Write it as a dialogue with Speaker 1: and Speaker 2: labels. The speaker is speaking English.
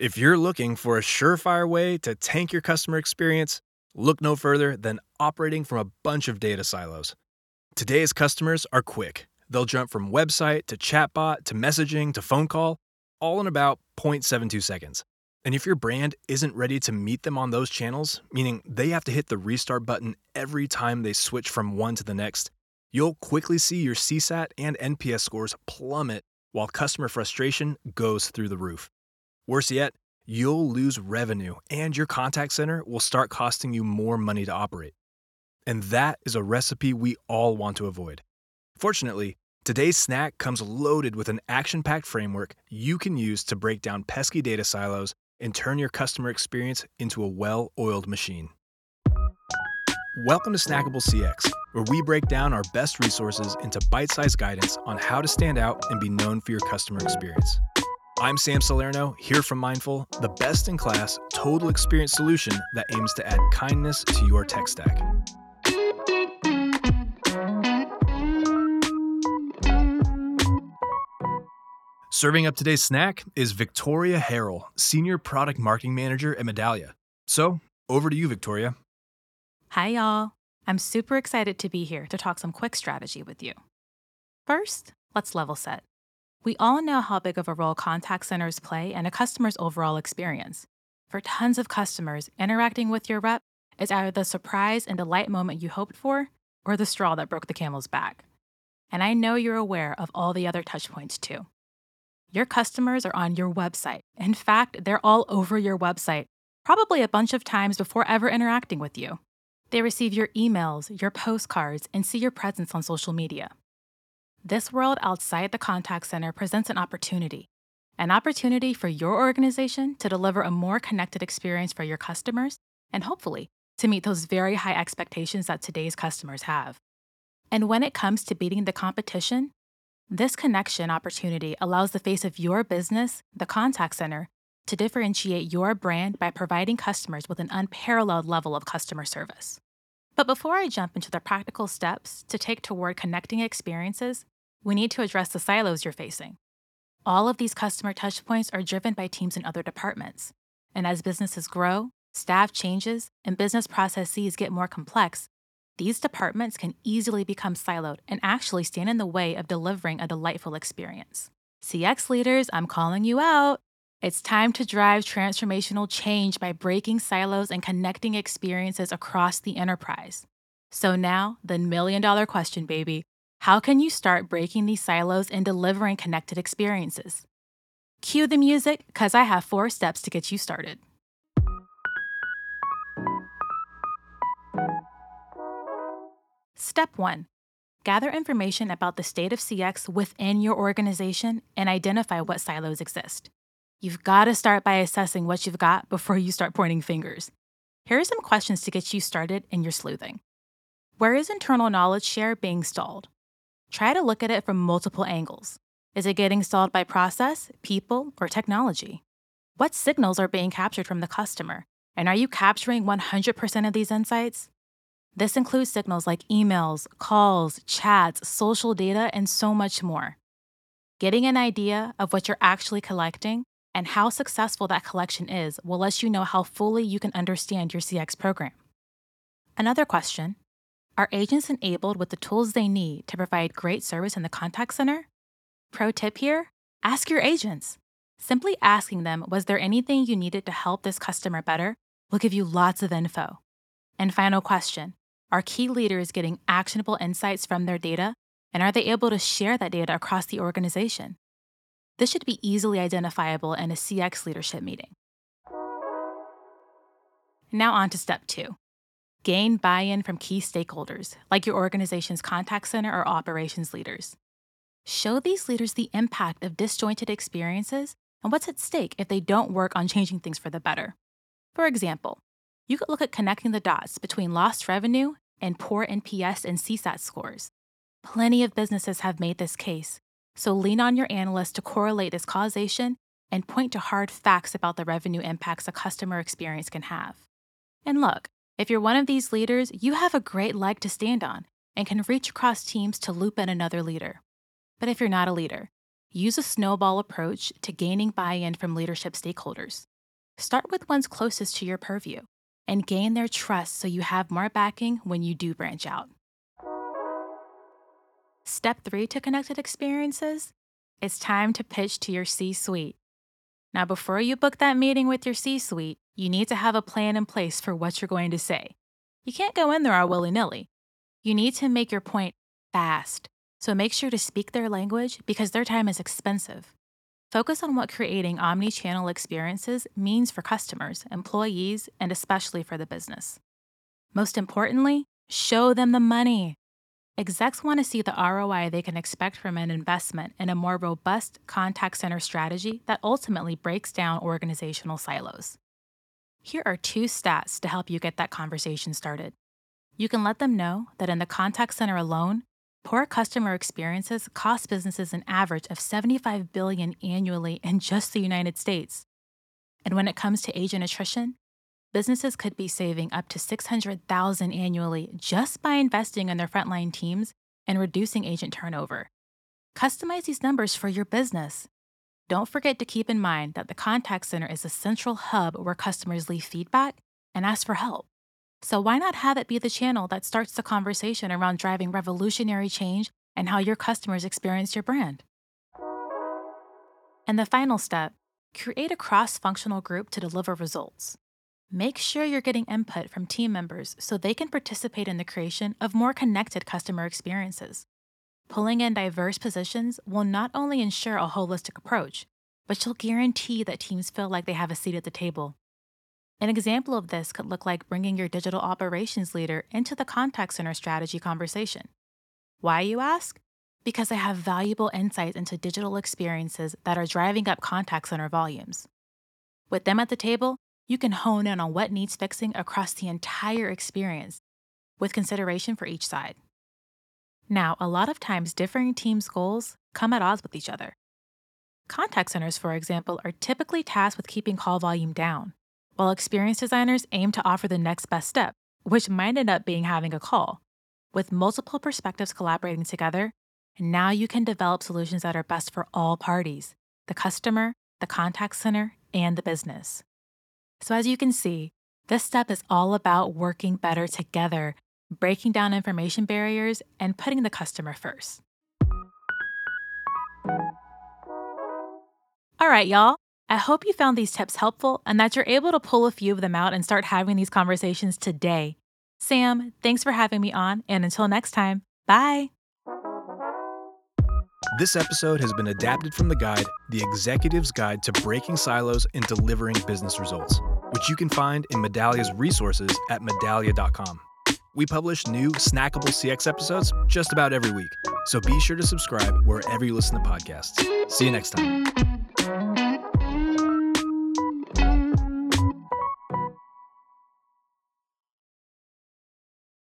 Speaker 1: If you're looking for a surefire way to tank your customer experience, look no further than operating from a bunch of data silos. Today's customers are quick. They'll jump from website to chatbot to messaging to phone call, all in about 0.72 seconds. And if your brand isn't ready to meet them on those channels, meaning they have to hit the restart button every time they switch from one to the next, you'll quickly see your CSAT and NPS scores plummet while customer frustration goes through the roof. Worse yet, you'll lose revenue and your contact center will start costing you more money to operate. And that is a recipe we all want to avoid. Fortunately, today's snack comes loaded with an action packed framework you can use to break down pesky data silos and turn your customer experience into a well oiled machine. Welcome to Snackable CX, where we break down our best resources into bite sized guidance on how to stand out and be known for your customer experience. I'm Sam Salerno, here from Mindful, the best in class total experience solution that aims to add kindness to your tech stack. Serving up today's snack is Victoria Harrell, Senior Product Marketing Manager at Medallia. So, over to you, Victoria.
Speaker 2: Hi, y'all. I'm super excited to be here to talk some quick strategy with you. First, let's level set. We all know how big of a role contact centers play in a customer's overall experience. For tons of customers, interacting with your rep is either the surprise and delight moment you hoped for or the straw that broke the camel's back. And I know you're aware of all the other touchpoints too. Your customers are on your website. In fact, they're all over your website, probably a bunch of times before ever interacting with you. They receive your emails, your postcards, and see your presence on social media. This world outside the contact center presents an opportunity an opportunity for your organization to deliver a more connected experience for your customers and hopefully to meet those very high expectations that today's customers have. And when it comes to beating the competition, this connection opportunity allows the face of your business, the contact center, to differentiate your brand by providing customers with an unparalleled level of customer service. But before I jump into the practical steps to take toward connecting experiences, we need to address the silos you're facing. All of these customer touchpoints are driven by teams in other departments. And as businesses grow, staff changes, and business processes get more complex, these departments can easily become siloed and actually stand in the way of delivering a delightful experience. CX leaders, I'm calling you out. It's time to drive transformational change by breaking silos and connecting experiences across the enterprise. So, now, the million dollar question, baby how can you start breaking these silos and delivering connected experiences? Cue the music, because I have four steps to get you started. Step 1 Gather information about the state of CX within your organization and identify what silos exist. You've got to start by assessing what you've got before you start pointing fingers. Here are some questions to get you started in your sleuthing. Where is internal knowledge share being stalled? Try to look at it from multiple angles. Is it getting stalled by process, people, or technology? What signals are being captured from the customer? And are you capturing 100% of these insights? This includes signals like emails, calls, chats, social data, and so much more. Getting an idea of what you're actually collecting and how successful that collection is will let you know how fully you can understand your CX program. Another question Are agents enabled with the tools they need to provide great service in the contact center? Pro tip here ask your agents. Simply asking them, Was there anything you needed to help this customer better? will give you lots of info. And final question are key leaders getting actionable insights from their data? And are they able to share that data across the organization? This should be easily identifiable in a CX leadership meeting. Now, on to step two gain buy in from key stakeholders, like your organization's contact center or operations leaders. Show these leaders the impact of disjointed experiences and what's at stake if they don't work on changing things for the better. For example, you could look at connecting the dots between lost revenue and poor NPS and CSAT scores. Plenty of businesses have made this case, so lean on your analysts to correlate this causation and point to hard facts about the revenue impacts a customer experience can have. And look, if you're one of these leaders, you have a great leg to stand on and can reach across teams to loop in another leader. But if you're not a leader, use a snowball approach to gaining buy in from leadership stakeholders. Start with ones closest to your purview and gain their trust so you have more backing when you do branch out. Step three to connected experiences it's time to pitch to your C suite. Now, before you book that meeting with your C suite, you need to have a plan in place for what you're going to say. You can't go in there all willy nilly. You need to make your point fast, so make sure to speak their language because their time is expensive. Focus on what creating omni channel experiences means for customers, employees, and especially for the business. Most importantly, show them the money. Execs want to see the ROI they can expect from an investment in a more robust contact center strategy that ultimately breaks down organizational silos. Here are two stats to help you get that conversation started. You can let them know that in the contact center alone, poor customer experiences cost businesses an average of 75 billion annually in just the United States. And when it comes to agent attrition, businesses could be saving up to 600,000 annually just by investing in their frontline teams and reducing agent turnover. Customize these numbers for your business. Don't forget to keep in mind that the contact center is a central hub where customers leave feedback and ask for help. So why not have it be the channel that starts the conversation around driving revolutionary change and how your customers experience your brand? And the final step, create a cross-functional group to deliver results. Make sure you're getting input from team members so they can participate in the creation of more connected customer experiences. Pulling in diverse positions will not only ensure a holistic approach, but you'll guarantee that teams feel like they have a seat at the table. An example of this could look like bringing your digital operations leader into the contact center strategy conversation. Why, you ask? Because they have valuable insights into digital experiences that are driving up contact center volumes. With them at the table, you can hone in on what needs fixing across the entire experience, with consideration for each side. Now, a lot of times differing teams' goals come at odds with each other. Contact centers, for example, are typically tasked with keeping call volume down, while experienced designers aim to offer the next best step, which might end up being having a call. With multiple perspectives collaborating together, now you can develop solutions that are best for all parties the customer, the contact center, and the business. So, as you can see, this step is all about working better together, breaking down information barriers, and putting the customer first. All right, y'all. I hope you found these tips helpful and that you're able to pull a few of them out and start having these conversations today. Sam, thanks for having me on, and until next time, bye.
Speaker 1: This episode has been adapted from the guide, The Executive's Guide to Breaking Silos and Delivering Business Results, which you can find in Medallia's resources at medallia.com. We publish new snackable CX episodes just about every week, so be sure to subscribe wherever you listen to podcasts. See you next time.